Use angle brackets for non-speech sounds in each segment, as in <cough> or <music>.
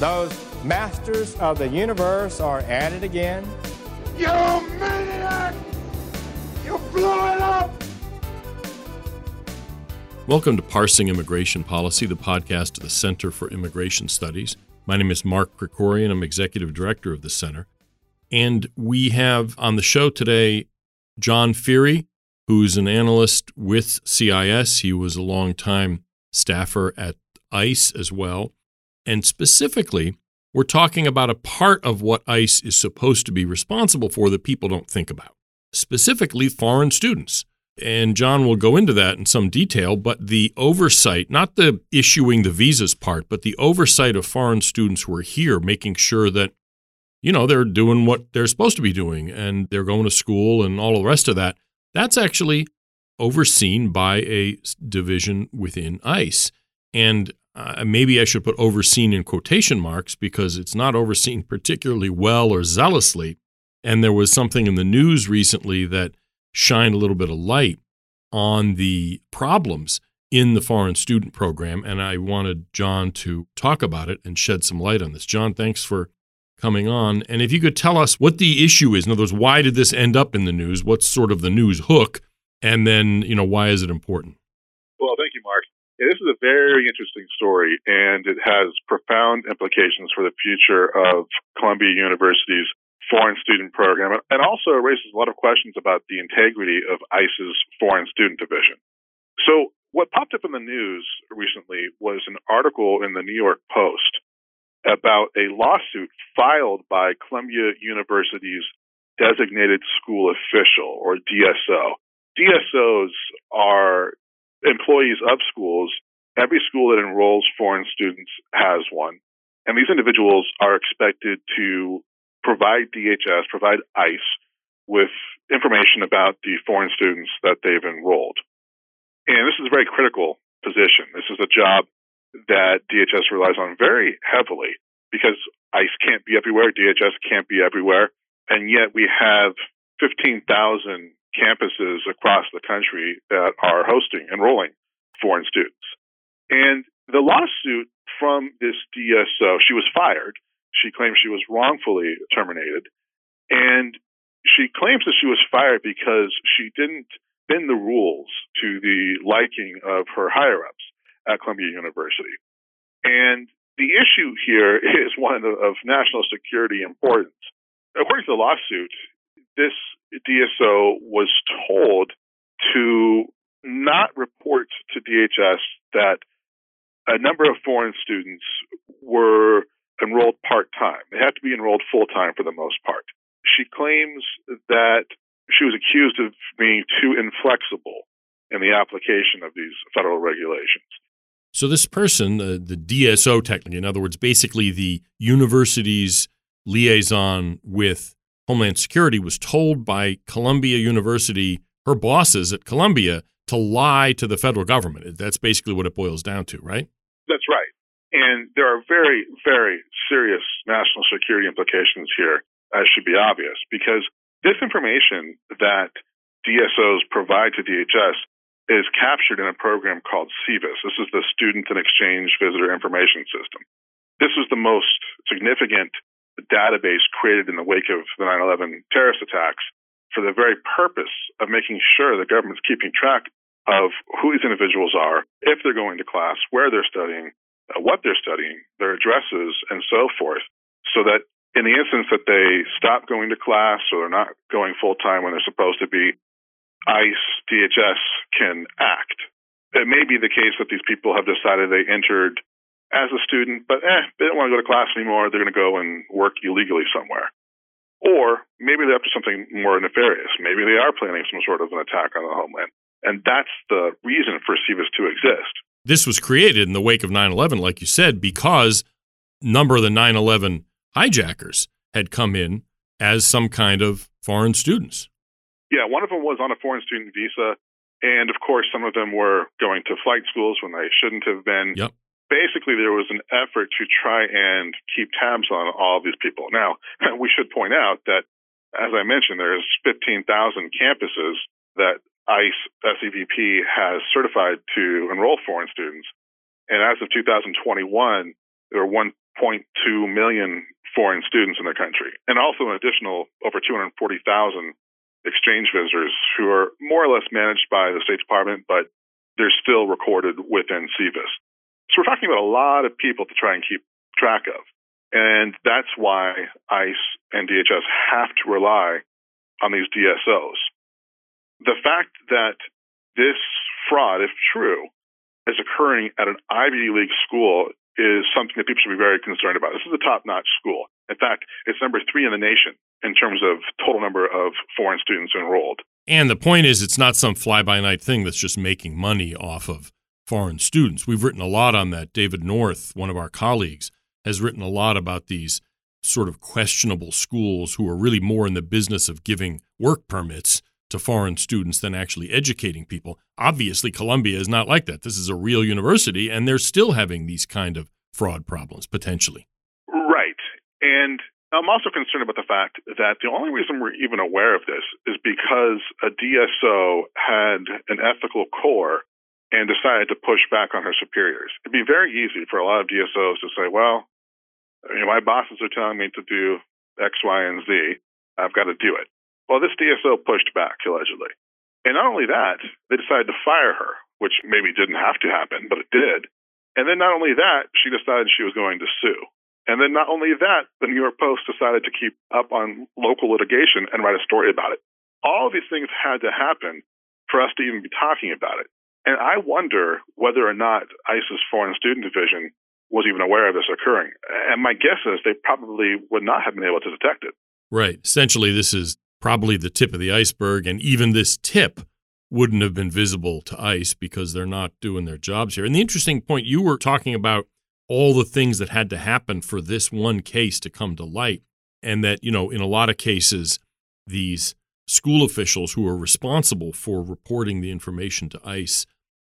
Those masters of the universe are at it again. You maniac! You blew it up! Welcome to Parsing Immigration Policy, the podcast of the Center for Immigration Studies. My name is Mark Krikorian. I'm executive director of the center. And we have on the show today Jon Feere, who's an analyst with CIS. He was a long-time staffer at ICE as well. And specifically, we're talking about a part of what ICE is supposed to be responsible for that people don't think about, specifically foreign students. And John will go into that in some detail, but the oversight, not the issuing the visas part, but the oversight of foreign students who are here, making sure that, you know, they're doing what they're supposed to be doing and they're going to school and all the rest of that, that's actually overseen by a division within ICE. And uh, maybe I should put overseen in quotation marks because it's not overseen particularly well or zealously. And there was something in the news recently that shined a little bit of light on the problems in the foreign student program. And I wanted John to talk about it and shed some light on this. John, thanks for coming on. And if you could tell us what the issue is, in other words, why did this end up in the news? What's sort of the news hook? And then, you know, why is it important? This is a very interesting story, and it has profound implications for the future of Columbia University's foreign student program, and also raises a lot of questions about the integrity of ICE's foreign student division. So, what popped up in the news recently was an article in the New York Post about a lawsuit filed by Columbia University's designated school official, or DSO. DSOs are employees of schools. Every school that enrolls foreign students has one. And these individuals are expected to provide DHS, provide ICE with information about the foreign students that they've enrolled. And this is a very critical position. This is a job that DHS relies on very heavily because ICE can't be everywhere, DHS can't be everywhere, and yet we have 15,000 campuses across the country that are hosting, enrolling foreign students. And the lawsuit from this DSO, she was fired. She claims she was wrongfully terminated. And she claims that she was fired because she didn't bend the rules to the liking of her higher ups at Columbia University. And the issue here <laughs> is one of national security importance. According to the lawsuit, this DSO was told to not report to DHS that a number of foreign students were enrolled part time. They had to be enrolled full time for the most part. She claims that she was accused of being too inflexible in the application of these federal regulations. So, this person, the DSO technically, in other words, basically the university's liaison with Homeland Security was told by Columbia University, her bosses at Columbia, to lie to the federal government. That's basically what it boils down to, right? That's right. And there are very, very serious national security implications here, as should be obvious, because this information that DSOs provide to DHS is captured in a program called SEVIS. This is the Student and Exchange Visitor Information System. This is the most significant database created in the wake of the 9 11 terrorist attacks for the very purpose of making sure the government's keeping track of who these individuals are, if they're going to class, where they're studying, uh, what they're studying, their addresses, and so forth, so that in the instance that they stop going to class or they're not going full time when they're supposed to be, ICE, DHS can act. It may be the case that these people have decided they entered as a student, but eh, they don't want to go to class anymore. They're going to go and work illegally somewhere. Or maybe they're up to something more nefarious. Maybe they are planning some sort of an attack on the homeland. And that's the reason for SEVIS to exist. This was created in the wake of 9 11, like you said, because number of the 9 11 hijackers had come in as some kind of foreign students. Yeah, one of them was on a foreign student visa. And of course, some of them were going to flight schools when they shouldn't have been. Yep. Basically, there was an effort to try and keep tabs on all of these people. Now, <laughs> we should point out that, as I mentioned, there's 15,000 campuses that ICE SEVP has certified to enroll foreign students. And as of 2021, there are 1.2 million foreign students in the country, and also an additional over 240,000 exchange visitors who are more or less managed by the State Department, but they're still recorded within SEVIS. So we're talking about a lot of people to try and keep track of. And that's why ICE and DHS have to rely on these DSOs. The fact that this fraud, if true, is occurring at an Ivy League school is something that people should be very concerned about. This is a top notch school. In fact, it's number three in the nation in terms of total number of foreign students enrolled. And the point is, it's not some fly by night thing that's just making money off of foreign students. We've written a lot on that. David North, one of our colleagues, has written a lot about these sort of questionable schools who are really more in the business of giving work permits to foreign students than actually educating people. Obviously, Columbia is not like that. This is a real university, and they're still having these kind of fraud problems potentially. Right. And I'm also concerned about the fact that the only reason we're even aware of this is because a DSO had an ethical core and decided to push back on her superiors. It'd be very easy for a lot of DSOs to say, well, you know, my bosses are telling me to do X, Y, and Z. I've got to do it. Well, this DSO pushed back, allegedly. And not only that, they decided to fire her, which maybe didn't have to happen, but it did. And then not only that, she decided she was going to sue. And then not only that, the New York Post decided to keep up on local litigation and write a story about it. All of these things had to happen for us to even be talking about it. And I wonder whether or not ICE's Foreign Student Division was even aware of this occurring. And my guess is they probably would not have been able to detect it. Right. Essentially, this is probably the tip of the iceberg. And even this tip wouldn't have been visible to ICE because they're not doing their jobs here. And the interesting point you were talking about all the things that had to happen for this one case to come to light. And that, you know, in a lot of cases, these school officials who are responsible for reporting the information to ICE,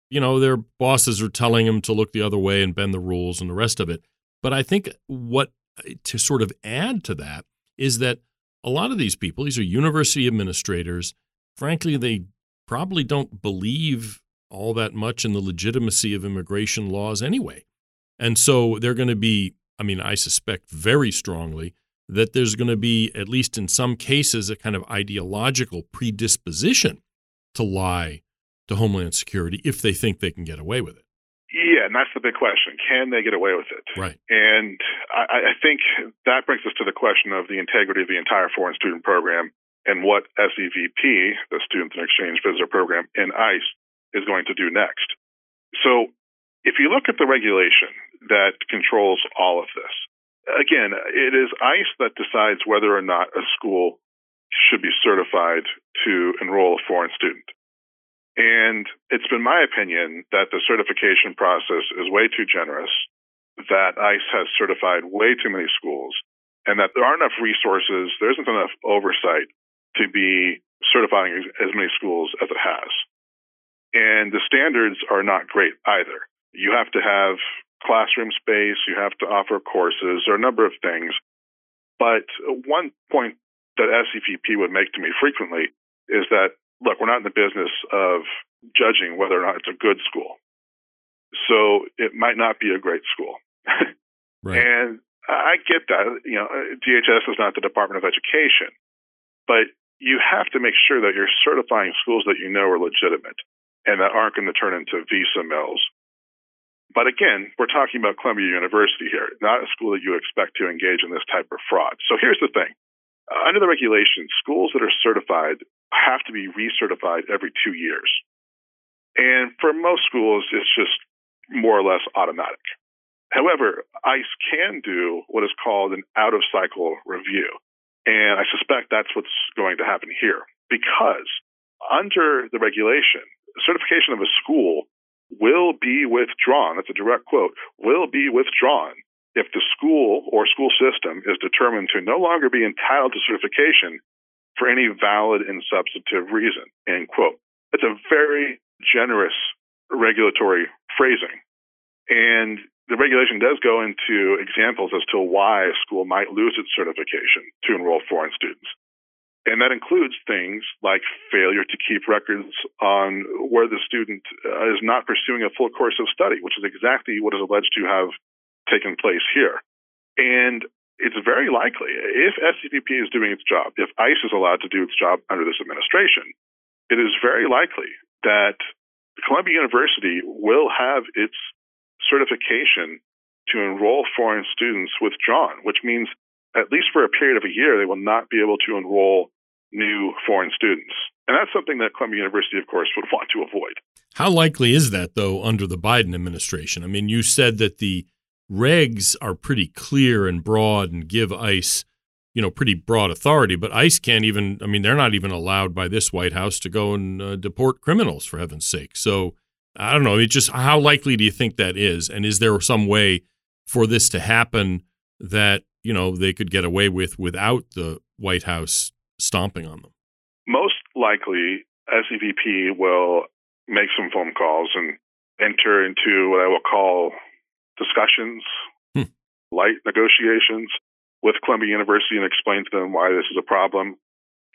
you know, their bosses are telling them to look the other way and bend the rules and the rest of it. But I think what eh, to sort of add to that is that a lot of these people, these are university administrators, frankly, they probably don't believe all that much in the legitimacy of immigration laws anyway. And so they're going to be, I mean, I suspect very strongly that there's going to be, at least in some cases, a kind of ideological predisposition to lie to Homeland Security if they think they can get away with it. Yeah, and that's the big question. Can they get away with it? Right. And I, I think that brings us to the question of the integrity of the entire foreign student program and what SEVP, the Student and Exchange Visitor Program in ICE, is going to do next. So if you look at the regulation that controls all of this, again, it is ICE that decides whether or not a school should be certified to enroll a foreign student. And it's been my opinion that the certification process is way too generous, that ICE has certified way too many schools, and that there aren't enough resources, there isn't enough oversight to be certifying as many schools as it has. And the standards are not great either. You have to have classroom space, you have to offer courses, there are a number of things. But one point that SEVP would make to me frequently is that, look, we're not in the business of judging whether or not it's a good school. So it might not be a great school. <laughs> right. And I get that. You know, DHS is not the Department of Education, but you have to make sure that you're certifying schools that you know are legitimate and that aren't going to turn into visa mills but again, we're talking about Columbia University here, not a school that you expect to engage in this type of fraud. So here's the thing. Uh, under the regulations, schools that are certified have to be recertified every two years. And for most schools, it's just more or less automatic. However, ICE can do what is called an out of cycle review. And I suspect that's what's going to happen here because under the regulation, certification of a school will be withdrawn. That's a direct quote. Will be withdrawn if the school or school system is determined to no longer be entitled to certification for any valid and substantive reason. End quote. That's a very generous regulatory phrasing. And the regulation does go into examples as to why a school might lose its certification to enroll foreign students. And that includes things like failure to keep records on where the student uh, is not pursuing a full course of study, which is exactly what is alleged to have taken place here. And it's very likely if SEVP is doing its job, if ICE is allowed to do its job under this administration, it is very likely that Columbia University will have its certification to enroll foreign students withdrawn, which means at least for a period of a year, they will not be able to enroll new foreign students. And that's something that Columbia University, of course, would want to avoid. How likely is that, though, under the Biden administration? I mean, you said that the regs are pretty clear and broad and give ICE, you know, pretty broad authority, but ICE can't even, I mean, they're not even allowed by this White House to go and uh, deport criminals, for heaven's sake. So I don't know. It just, how likely do you think that is? And is there some way for this to happen that, you know, they could get away with without the White House stomping on them? Most likely, SEVP will make some phone calls and enter into what I will call discussions, hmm. light negotiations with Columbia University and explain to them why this is a problem.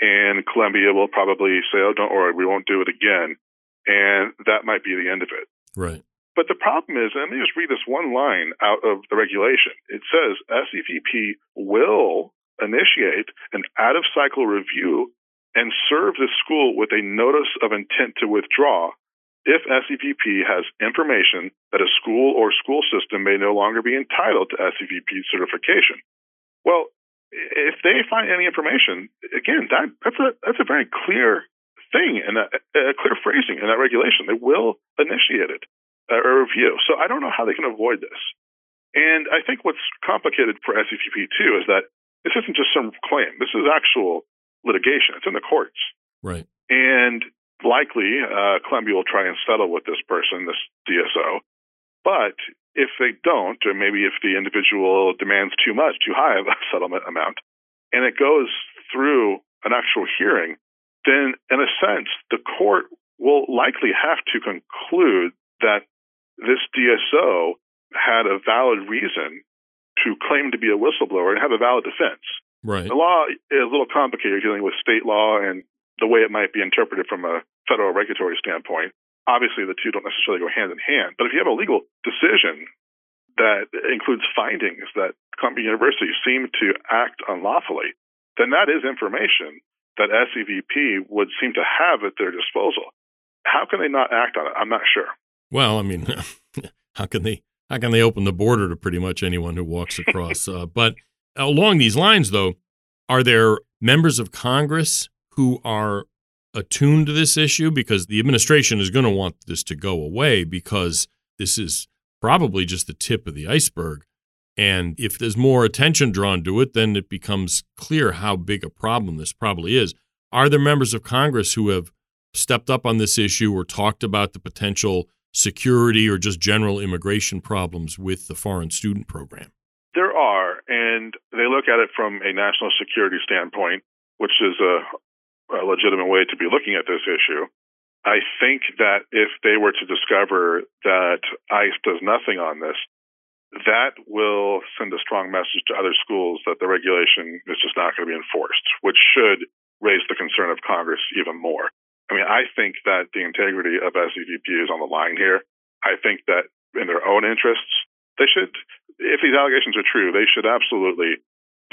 And Columbia will probably say, oh, don't worry, we won't do it again. And that might be the end of it. Right. But the problem is, let me just read this one line out of the regulation. It says SEVP will initiate an out of cycle review and serve the school with a notice of intent to withdraw if SEVP has information that a school or school system may no longer be entitled to SEVP certification. Well, if they find any information, again, that, that's a that's a very clear thing and a, a, clear phrasing in that regulation. They will initiate it, uh, a review. So I don't know how they can avoid this. And I think what's complicated for SEVP too is that this isn't just some claim. This is actual litigation. It's in the courts. Right. And likely, uh, Columbia will try and settle with this person, this DSO. But if they don't, or maybe if the individual demands too much, too high of a <laughs> settlement amount, and it goes through an actual hearing, then in a sense, the court will likely have to conclude that this DSO had a valid reason to claim to be a whistleblower and have a valid defense. Right. The law is a little complicated dealing with state law and the way it might be interpreted from a federal regulatory standpoint. Obviously, the two don't necessarily go hand in hand. But if you have a legal decision that includes findings that Columbia University seemed to act unlawfully, then that is information that SEVP would seem to have at their disposal. How can they not act on it? I'm not sure. Well, I mean, <laughs> how can they how can they open the border to pretty much anyone who walks across? <laughs> uh, but along these lines, though, are there members of Congress who are attuned to this issue? Because the administration is going to want this to go away because this is probably just the tip of the iceberg. And if there's more attention drawn to it, then it becomes clear how big a problem this probably is. Are there members of Congress who have stepped up on this issue or talked about the potential security or just general immigration problems with the foreign student program? There are, and they look at it from a national security standpoint, which is a, a legitimate way to be looking at this issue. I think that if they were to discover that ICE does nothing on this, that will send a strong message to other schools that the regulation is just not going to be enforced, which should raise the concern of Congress even more. I mean, I think that the integrity of SEVP is on the line here. I think that in their own interests, they should, if these allegations are true, they should absolutely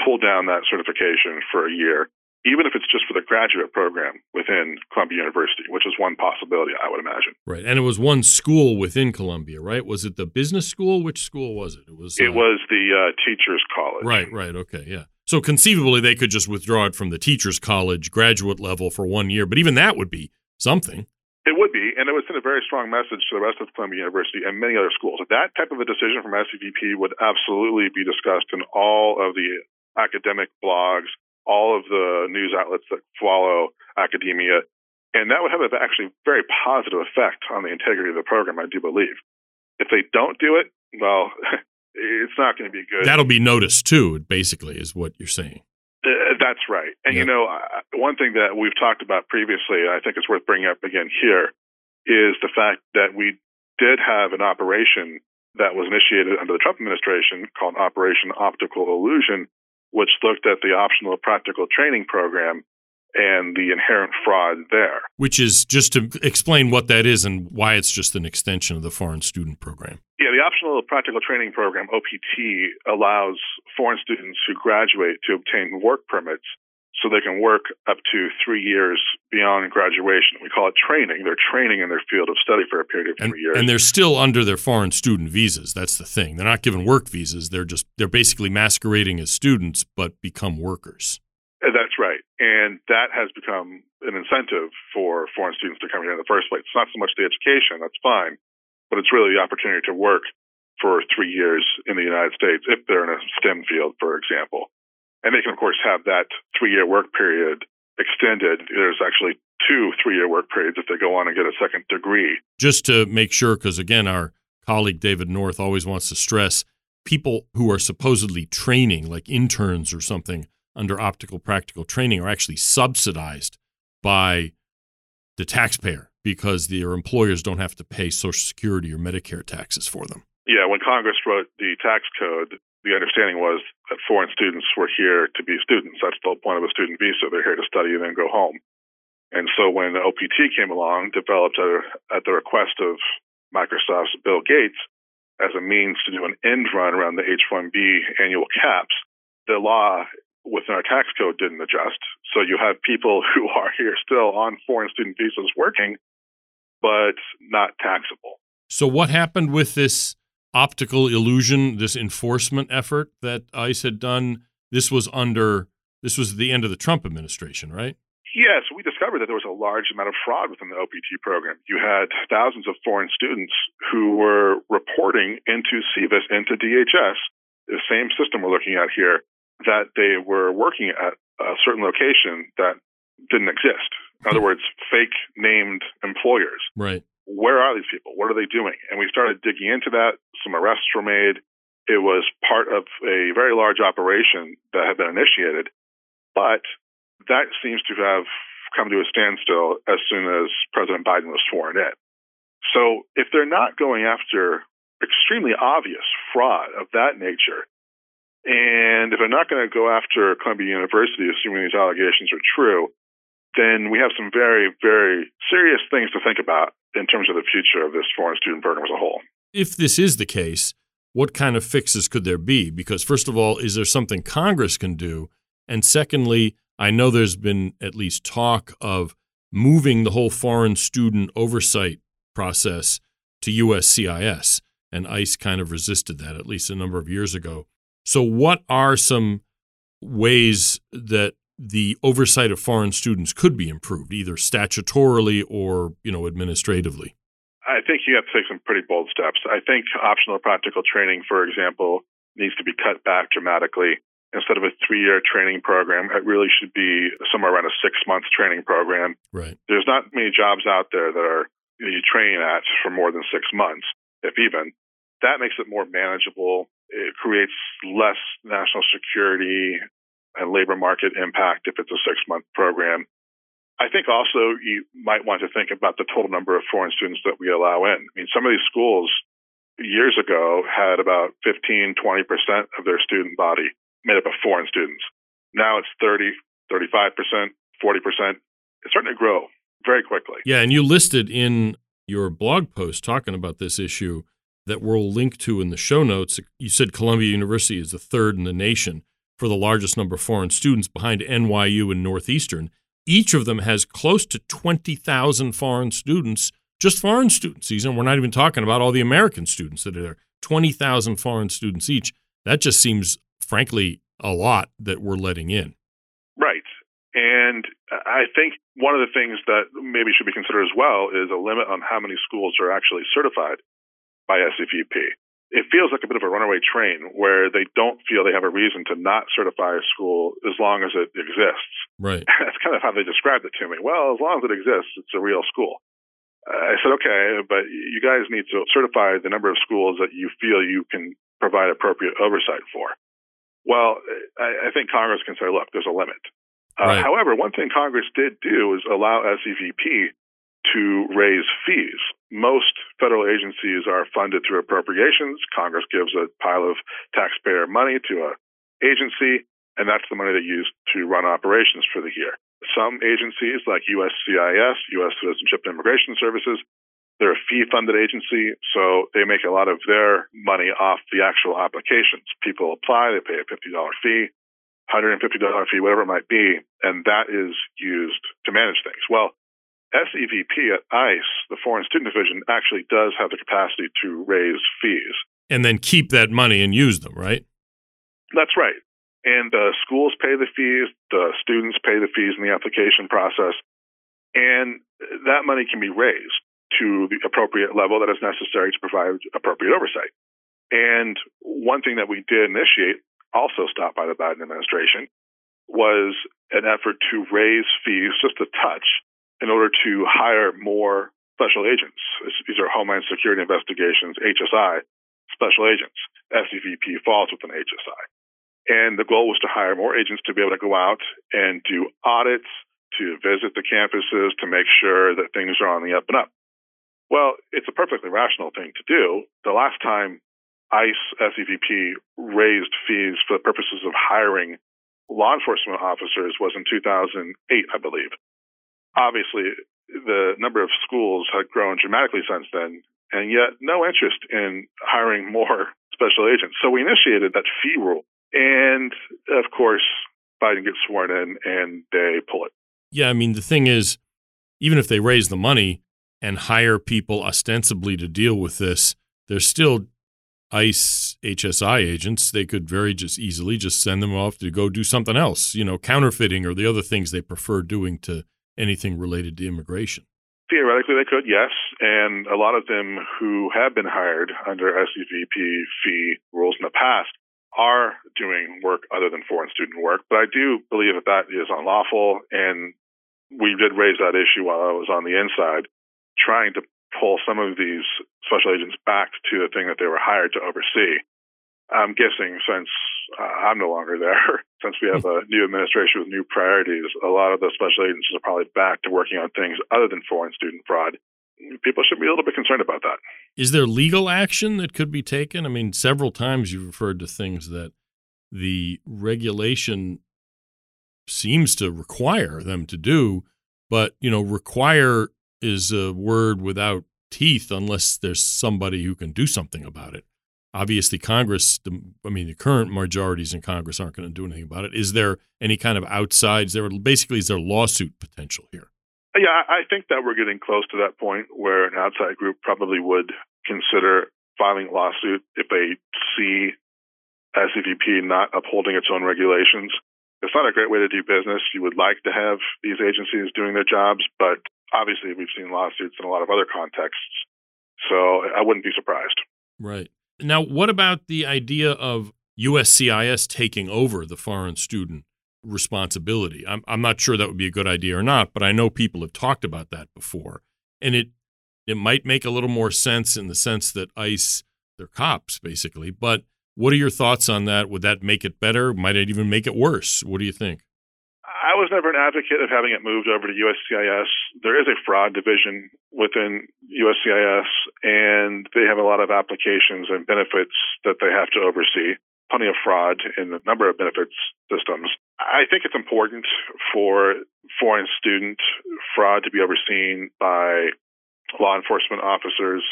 pull down that certification for a year, even if it's just for the graduate program within Columbia University, which is one possibility, I would imagine. Right. And it was one school within Columbia, right? Was it the business school? Which school was it? It was, uh, it was the uh, teachers' college. Right, right. Okay, yeah. So conceivably, they could just withdraw it from the teachers' college graduate level for one year, but even that would be something. It would be, and it would send a very strong message to the rest of Columbia University and many other schools. That type of a decision from SEVP would absolutely be discussed in all of the academic blogs, all of the news outlets that follow academia, and that would have an actually very positive effect on the integrity of the program, I do believe. If they don't do it, well, <laughs> it's not going to be good. That'll be noticed too. Basically, is what you're saying. Uh, that's right. And you know, uh, one thing that we've talked about previously, I think it's worth bringing up again here, is the fact that we did have an operation that was initiated under the Trump administration called Operation Optical Illusion, which looked at the optional practical training program and the inherent fraud there. Which is just to explain what that is and why it's just an extension of the foreign student program. Yeah, the optional practical training program, OPT, allows foreign students who graduate to obtain work permits so they can work up to three years beyond graduation. We call it training. They're training in their field of study for a period of and, three years. And they're still under their foreign student visas. That's the thing. They're not given work visas. They're just they're basically masquerading as students but become workers. That's right. And that has become an incentive for foreign students to come here in the first place. It's not so much the education, that's fine, but it's really the opportunity to work for three years in the United States if they're in a STEM field, for example. And they can, of course, have that three year work period extended. There's actually two three year work periods if they go on and get a second degree. Just to make sure, because again, our colleague David North always wants to stress people who are supposedly training, like interns or something, under optical practical training, are actually subsidized by the taxpayer because their employers don't have to pay Social Security or Medicare taxes for them. Yeah, when Congress wrote the tax code, the understanding was that foreign students were here to be students. That's the whole point of a student visa. They're here to study and then go home. And so when the OPT came along, developed at the request of Microsoft's Bill Gates as a means to do an end run around the H-1B annual caps, the law within our tax code didn't adjust. So you have people <laughs> who are here still on foreign student visas working, but not taxable. So what happened with this optical illusion, this enforcement effort that ICE had done, this was under this was the end of the Trump administration, right? Yes, we discovered that there was a large amount of fraud within the OPT program. You had thousands of foreign students who were reporting into SEVIS, into DHS, the same system we're looking at here, that they were working at a certain location that didn't exist. In other <laughs> words, fake named employers. Right where are these people? What are they doing? And we started digging into that. Some arrests were made. It was part of a very large operation that had been initiated, but that seems to have come to a standstill as soon as President Biden was sworn in. So if they're not going after extremely obvious fraud of that nature, and if they're not going to go after Columbia University, assuming these allegations are true, then we have some very, very serious things to think about in terms of the future of this foreign student program as a whole. If this is the case, what kind of fixes could there be? Because, first of all, is there something Congress can do? And secondly, I know there's been at least talk of moving the whole foreign student oversight process to USCIS, and ICE kind of resisted that at least a number of years ago. So, what are some ways that the oversight of foreign students could be improved, either statutorily or you know administratively? I think you have to take some pretty bold steps. I think optional practical training, for example, needs to be cut back dramatically. Instead of a three-year training program, it really should be somewhere around a six-month training program. Right. There's not many jobs out there that are you, know, you train at for more than six months, if even. That makes it more manageable. It creates less national security and labor market impact if it's a six month program. I think also you might want to think about the total number of foreign students that we allow in. I mean, some of these schools years ago had about 15, 20% of their student body made up of foreign students. Now it's 30, 35%, 40%. It's starting to grow very quickly. Yeah, and you listed in your blog post talking about this issue that we'll link to in the show notes. You said Columbia University is the third in the nation for the largest number of foreign students behind NYU and Northeastern. Each of them has close to 20,000 foreign students, just foreign students. And we're not even talking about all the American students that are there. 20,000 foreign students each. That just seems, frankly, a lot that we're letting in. Right. And I think one of the things that maybe should be considered as well is a limit on how many schools are actually certified by SEVP it feels like a bit of a runaway train where they don't feel they have a reason to not certify a school as long as it exists. Right. <laughs> That's kind of how they described it to me. Well, as long as it exists, it's a real school. I said, okay, but you guys need to certify the number of schools that you feel you can provide appropriate oversight for. Well, I, I think Congress can say, look, there's a limit. Uh, right. However, one thing Congress did do is allow SEVP to raise fees. Most federal agencies are funded through appropriations. Congress gives a pile of taxpayer money to a agency, and that's the money they use to run operations for the year. Some agencies, like USCIS, U.S. Citizenship and Immigration Services, they're a fee funded agency, so they make a lot of their money off the actual applications. People apply, they pay a $50 fee, $150 fee, whatever it might be, and that is used to manage things. Well, SEVP at ICE, the Foreign Student Division, actually does have the capacity to raise fees. And then keep that money and use them, right? That's right. And the schools pay the fees, the students pay the fees in the application process, and that money can be raised to the appropriate level that is necessary to provide appropriate oversight. And one thing that we did initiate, also stopped by the Biden administration, was an effort to raise fees just a touch in order to hire more special agents. These are Homeland Security Investigations, HSI, special agents. SEVP falls within HSI. And the goal was to hire more agents to be able to go out and do audits, to visit the campuses, to make sure that things are on the up and up. Well, it's a perfectly rational thing to do. The last time ICE SEVP raised fees for the purposes of hiring law enforcement officers was in 2008, I believe. Obviously, the number of schools had grown dramatically since then, and yet no interest in hiring more <laughs> special agents. So we initiated that fee rule. And of course, Biden gets sworn in and they pull it. Yeah, I mean, the thing is, even if they raise the money, and hire people ostensibly to deal with this, they're still ICE HSI agents. They could very just easily just send them off to go do something else, you know, counterfeiting or the other things they prefer doing to anything related to immigration. Theoretically, they could, yes. And a lot of them who have been hired under SEVP fee rules in the past are doing work other than foreign student work. But I do believe that that is unlawful. And we did raise that issue while I was on the inside trying to pull some of these special agents back to the thing that they were hired to oversee. I'm guessing since uh, I'm no longer there, <laughs> since we have a new administration with new priorities, a lot of the special agents are probably back to working on things other than foreign student fraud. People should be a little bit concerned about that. Is there legal action that could be taken? I mean, several times you've referred to things that the regulation seems to require them to do, but you know, require is a word without teeth unless there's somebody who can do something about it. Obviously, Congress, the, I mean, the current majorities in Congress aren't going to do anything about it. Is there any kind of outsides? there basically, is there lawsuit potential here? Yeah, I think that we're getting close to that point where an outside group probably would consider filing a lawsuit if they see SEVP not upholding its own regulations. It's not a great way to do business. You would like to have these agencies doing their jobs, but obviously we've seen lawsuits in a lot of other contexts. So I wouldn't be surprised. Right. Now, what about the idea of USCIS taking over the foreign student responsibility? I'm, I'm not sure that would be a good idea or not, but I know people have talked about that before. And it it might make a little more sense in the sense that ICE, they're cops basically. But what are your thoughts on that? Would that make it better? Might it even make it worse? What do you think? I was never an advocate of having it moved over to USCIS. There is a fraud division within USCIS, and they have a lot of applications and benefits that they have to oversee. Plenty of fraud in a number of benefits systems. I think it's important for foreign student fraud to be overseen by law enforcement officers,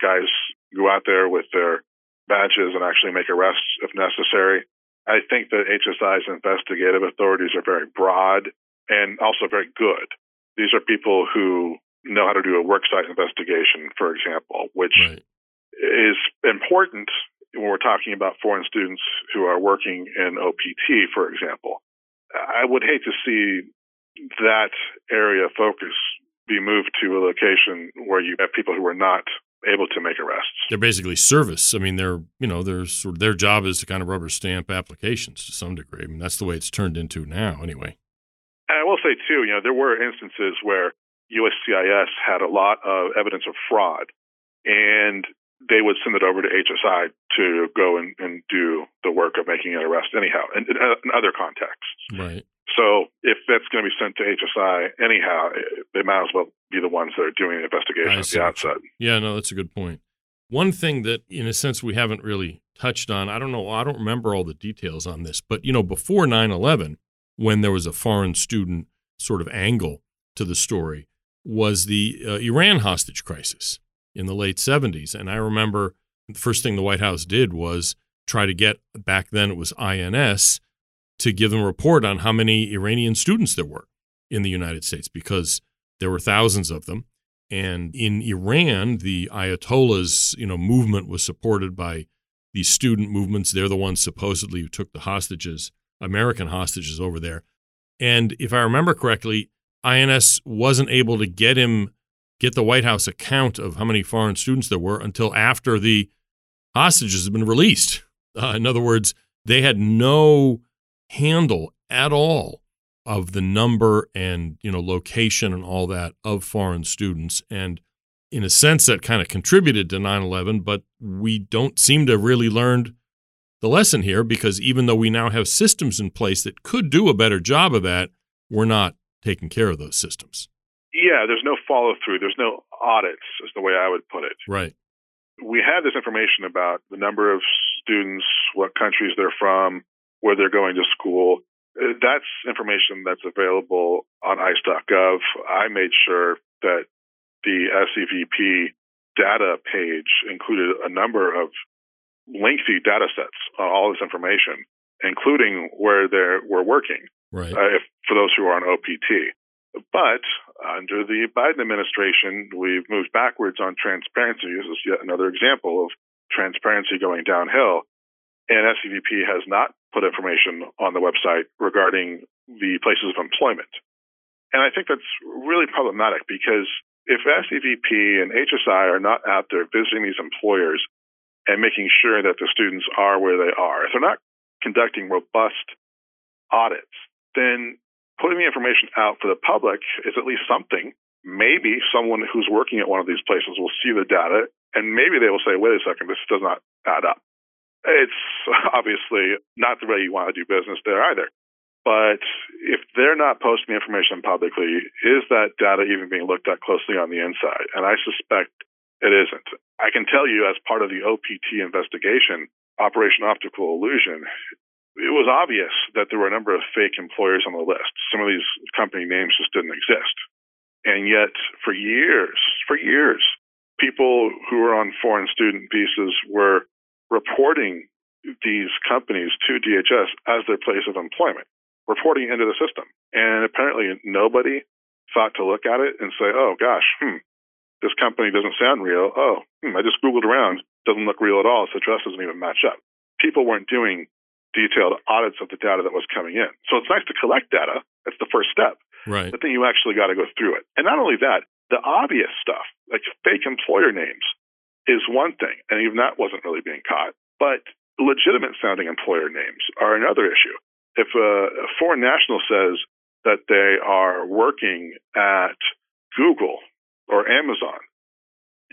guys go out there with their badges and actually make arrests if necessary. I think that HSI's investigative authorities are very broad and also very good. These are people who know how to do a worksite investigation, for example, which right. is important when we're talking about foreign students who are working in OPT, for example. I would hate to see that area of focus be moved to a location where you have people who are not able to make arrests. They're basically service. I mean, they're you know, their sort of their job is to kind of rubber stamp applications to some degree. I mean, that's the way it's turned into now, anyway. And I will say too, you know, there were instances where USCIS had a lot of evidence of fraud, and they would send it over to HSI to go and, and do the work of making an arrest anyhow, in, in other contexts. Right. So if that's going to be sent to HSI anyhow, they might as well be the ones that are doing the investigation at the outset. Yeah, no, that's a good point. One thing that, in a sense, we haven't really touched on, I don't know, I don't remember all the details on this, but, you know, before 9 11, when there was a foreign student sort of angle to the story, was the uh, Iran hostage crisis in the late 70s. And I remember the first thing the White House did was try to get, back then it was INS, to give them a report on how many Iranian students there were in the United States because there were thousands of them. And in Iran, the Ayatollahs, you know, movement was supported by these student movements. They're the ones supposedly who took the hostages, American hostages over there. And if I remember correctly, INS wasn't able to get him get the White House account of how many foreign students there were until after the hostages had been released. Uh, in other words, they had no handle at all of the number and you know location and all that of foreign students. And in a sense that kind of contributed to 9/11 but we don't seem to have really learned the lesson here because even though we now have systems in place that could do a better job of that we're not taking care of those systems. Yeah there's no follow through there's no audits is the way i would put it. Right. We have this information about the number of students what countries they're from where they're going to school. Uh, that's information that's available on ICE.gov. I made sure that the SEVP data page included a number of lengthy data sets on all this information, including where they were working, right. uh, if, for those who are on OPT. But under the Biden administration, we've moved backwards on transparency. This is yet another example of transparency going downhill. And SEVP has not put information on the website regarding the places of employment. And I think that's really problematic because if SEVP and HSI are not out there visiting these employers and making sure that the students are where they are, if they're not conducting robust audits, then putting the information out for the public is at least something. Maybe someone who's working at one of these places will see the data and maybe they will say, wait a second, this does not add up. It's <laughs> obviously not the way you want to do business there either. But if they're not posting information publicly, is that data even being looked at closely on the inside? And I suspect it isn't. I can tell you, as part of the OPT investigation, Operation Optical Illusion, it was obvious that there were a number of fake employers on the list. Some of these company names just didn't exist. And yet, for years, for years, people who were on foreign student visas were reporting these companies to DHS as their place of employment, reporting into the system. And apparently nobody thought to look at it and say, oh gosh, hmm, this company doesn't sound real. Oh, hmm, I just Googled around, doesn't look real at all. So address doesn't even match up. People weren't doing detailed audits of the data that was coming in. So it's nice to collect data. That's the first step. Right. But then you actually got to go through it. And not only that, the obvious stuff, like fake employer names, is one thing, and even that wasn't really being caught. But legitimate sounding employer names are another issue. If a, foreign national says that they are working at Google or Amazon,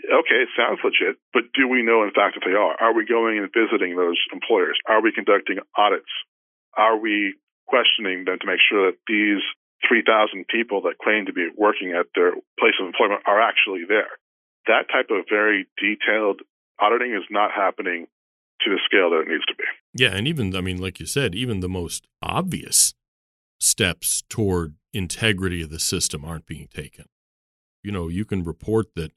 okay, it sounds legit, but do we know in fact that they are? Are we going and visiting those employers? Are we conducting audits? Are we questioning them to make sure that these 3,000 people that claim to be working at their place of employment are actually there? That type of very detailed auditing is not happening to the scale that it needs to be. Yeah, and even I mean, like you said, even the most obvious steps toward integrity of the system aren't being taken. You know, you can report that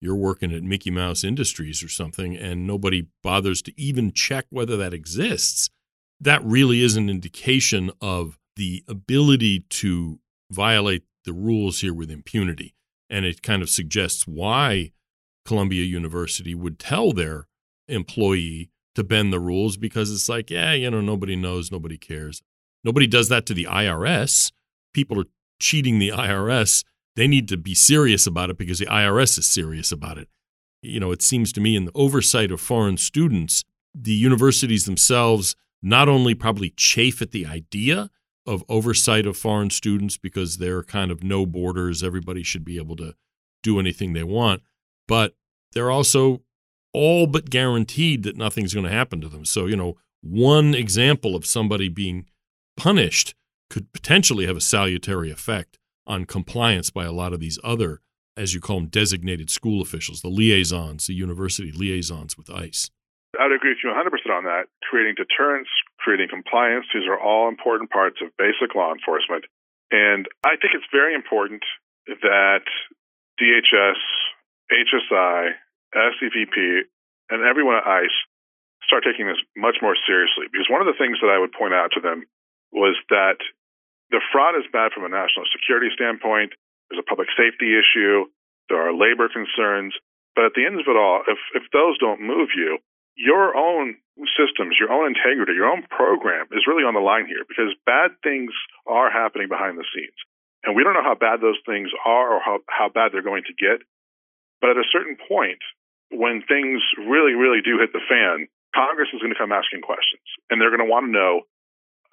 you're working at Mickey Mouse Industries or something, and nobody bothers to even check whether that exists. That really is an indication of the ability to violate the rules here with impunity and it kind of suggests why Columbia University would tell their employee to bend the rules because it's like, yeah, you know, nobody knows, nobody cares. Nobody does that to the IRS. People are cheating the IRS. They need to be serious about it because the IRS is serious about it. You know, it seems to me in the oversight of foreign students, the universities themselves not only probably chafe at the idea of oversight of foreign students because they're kind of no borders. Everybody should be able to do anything they want. But they're also all but guaranteed that nothing's going to happen to them. So, you know, one example of somebody being punished could potentially have a salutary effect on compliance by a lot of these other, as you call them, designated school officials, the liaisons, the university liaisons with ICE. I would agree with you 100% on that. Creating deterrence, creating compliance, these are all important parts of basic law enforcement. And I think it's very important that DHS, HSI, SEVP, and everyone at ICE start taking this much more seriously. Because one of the things that I would point out to them was that the fraud is bad from a national security standpoint. There's a public safety issue. There are labor concerns. But at the end of it all, if, if those don't move you, your own systems, your own integrity, your own program is really on the line here because bad things are happening behind the scenes. And we don't know how bad those things are or how, how bad they're going to get. But at a certain point, when things really, really do hit the fan, Congress is going to come asking questions. And they're going to want to know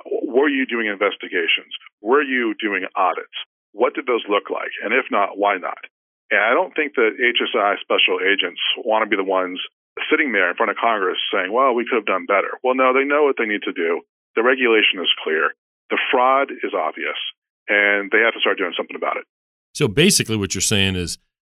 were you doing investigations? Were you doing audits? What did those look like? And if not, why not? And I don't think that HSI special agents want to be the ones sitting there in front of Congress saying, well, we could have done better. Well, no, they know what they need to do. The regulation is clear. The fraud is obvious, and they have to start doing something about it. So basically, what you're saying is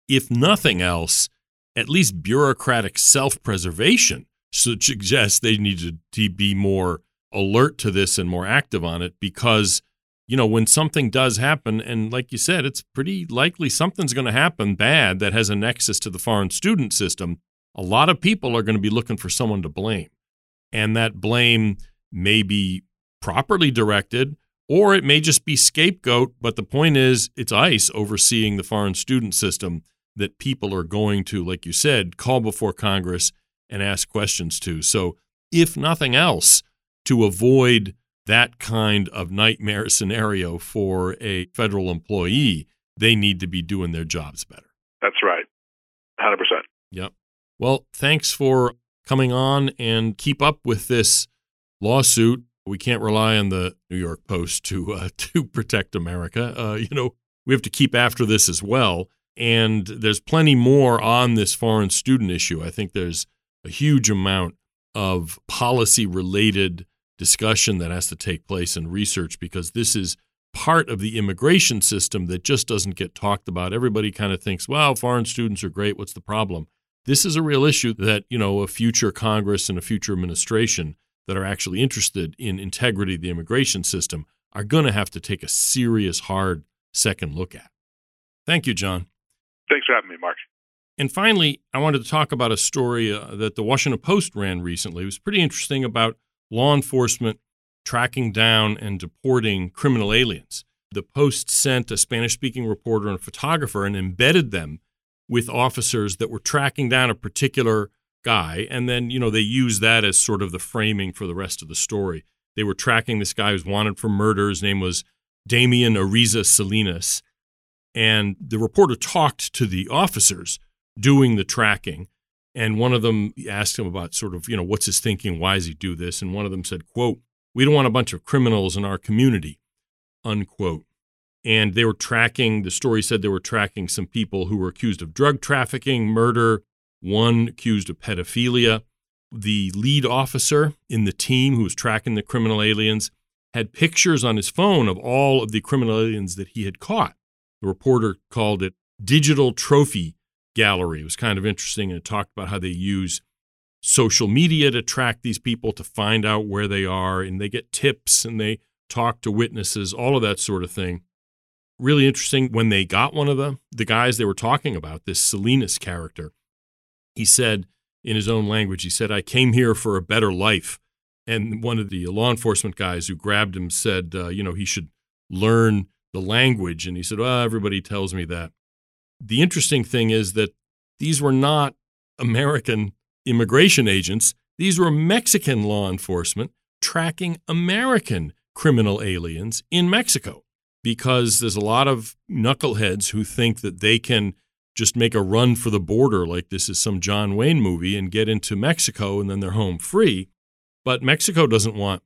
if nothing else, at least bureaucratic self preservation suggests they need to be more alert to this and more active on it because you know when something does happen and like you said it's pretty likely something's going to happen bad that has a nexus to the foreign student system a lot of people are going to be looking for someone to blame. And that blame may be properly directed or it may just be scapegoat. But the point is, it's ICE overseeing the foreign student system that people are going to, like you said, call before Congress and ask questions to. So, if nothing else, to avoid that kind of nightmare <laughs> scenario for a federal employee, they need to be doing their jobs better. That's right. 100%. Yep. Well, thanks for coming on and keep up with this lawsuit. We can't rely on the New York Post to uh, <laughs> to protect America. Uh, you know, we have to keep after this as well. And there's plenty more on this foreign student issue. I think there's a huge amount of policy related discussion that has to take place and research because this is part of the immigration system that just doesn't get talked about. Everybody kind of thinks, well, foreign students are great. What's the problem? This is a real issue that, you know, a future Congress and a future administration that are actually interested in integrity of the immigration system are going to have to take a serious, hard second look at. Thank you, Jon. Thanks for having me, Mark. And finally, I wanted to talk about a story uh, that the Washington Post ran recently. It was pretty interesting about law enforcement tracking down and deporting criminal aliens. The Post sent a Spanish speaking reporter and a photographer and embedded them with officers that were tracking down a particular guy. And then, you know, they use that as sort of the framing for the rest of the story. They were tracking this guy who's wanted for murder. His name was Damian Ariza Salinas. And the reporter talked to the officers doing the tracking. And one of them asked him about sort of, you know, what's his thinking? Why does he do this? And one of them said, quote, we don't want a bunch of criminals in our community, unquote and they were tracking the story said they were tracking some people who were accused of drug trafficking murder one accused of pedophilia. The lead officer in the team who was tracking the criminal aliens had pictures on his phone of all of the criminal aliens that he had caught. The reporter called it digital trophy gallery. It was kind of interesting and it talked about how they use social media to track these people to find out where they are and they get tips and they talk to witnesses all of that sort of thing really interesting when they got one of the the guys they were talking about this Salinas character. He said in his own language he said I came here for a better life. And one of the law enforcement guys who grabbed him said uh, you know he should learn the language. And he said well everybody tells me that. The interesting thing is that these were not American immigration agents. These were Mexican law enforcement tracking American criminal aliens in Mexico because there's a lot of knuckleheads who think that they can just make a run for the border like this is some John Wayne movie and get into Mexico and then they're home free. But Mexico doesn't want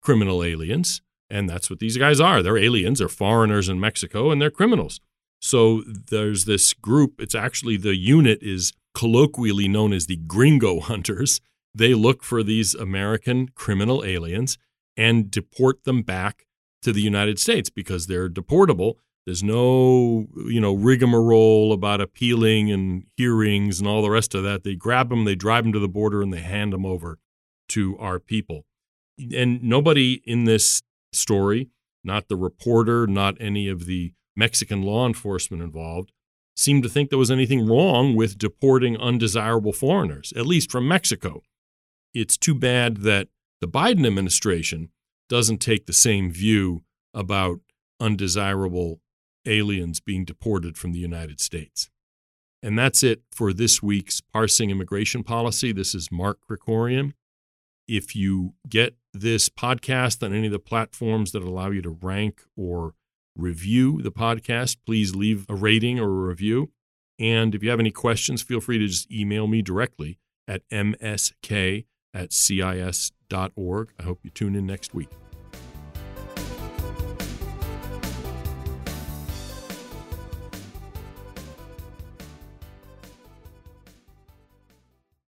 criminal aliens. And that's what these guys are. They're aliens, they're foreigners in Mexico, and they're criminals. So there's this group. It's actually the unit is colloquially known as the gringo <laughs> hunters. They look for these American criminal aliens and deport them back to the United States because they're deportable. There's no, you know, rigmarole about appealing and hearings and all the rest of that. They grab them, they drive them to the border, and they hand them over to our people. And nobody in this story, not the reporter, not any of the Mexican law enforcement involved, seemed to think there was anything wrong with deporting undesirable foreigners, at least from Mexico. It's too bad that the Biden administration doesn't take the same view about undesirable aliens being deported from the United States. And that's it for this week's Parsing Immigration Policy. This is Mark Krikorian. If you get this podcast on any of the platforms that allow you to rank or review the podcast, please leave a rating or a review. And if you have any questions, feel free to just email me directly at msk at I hope you tune in next week.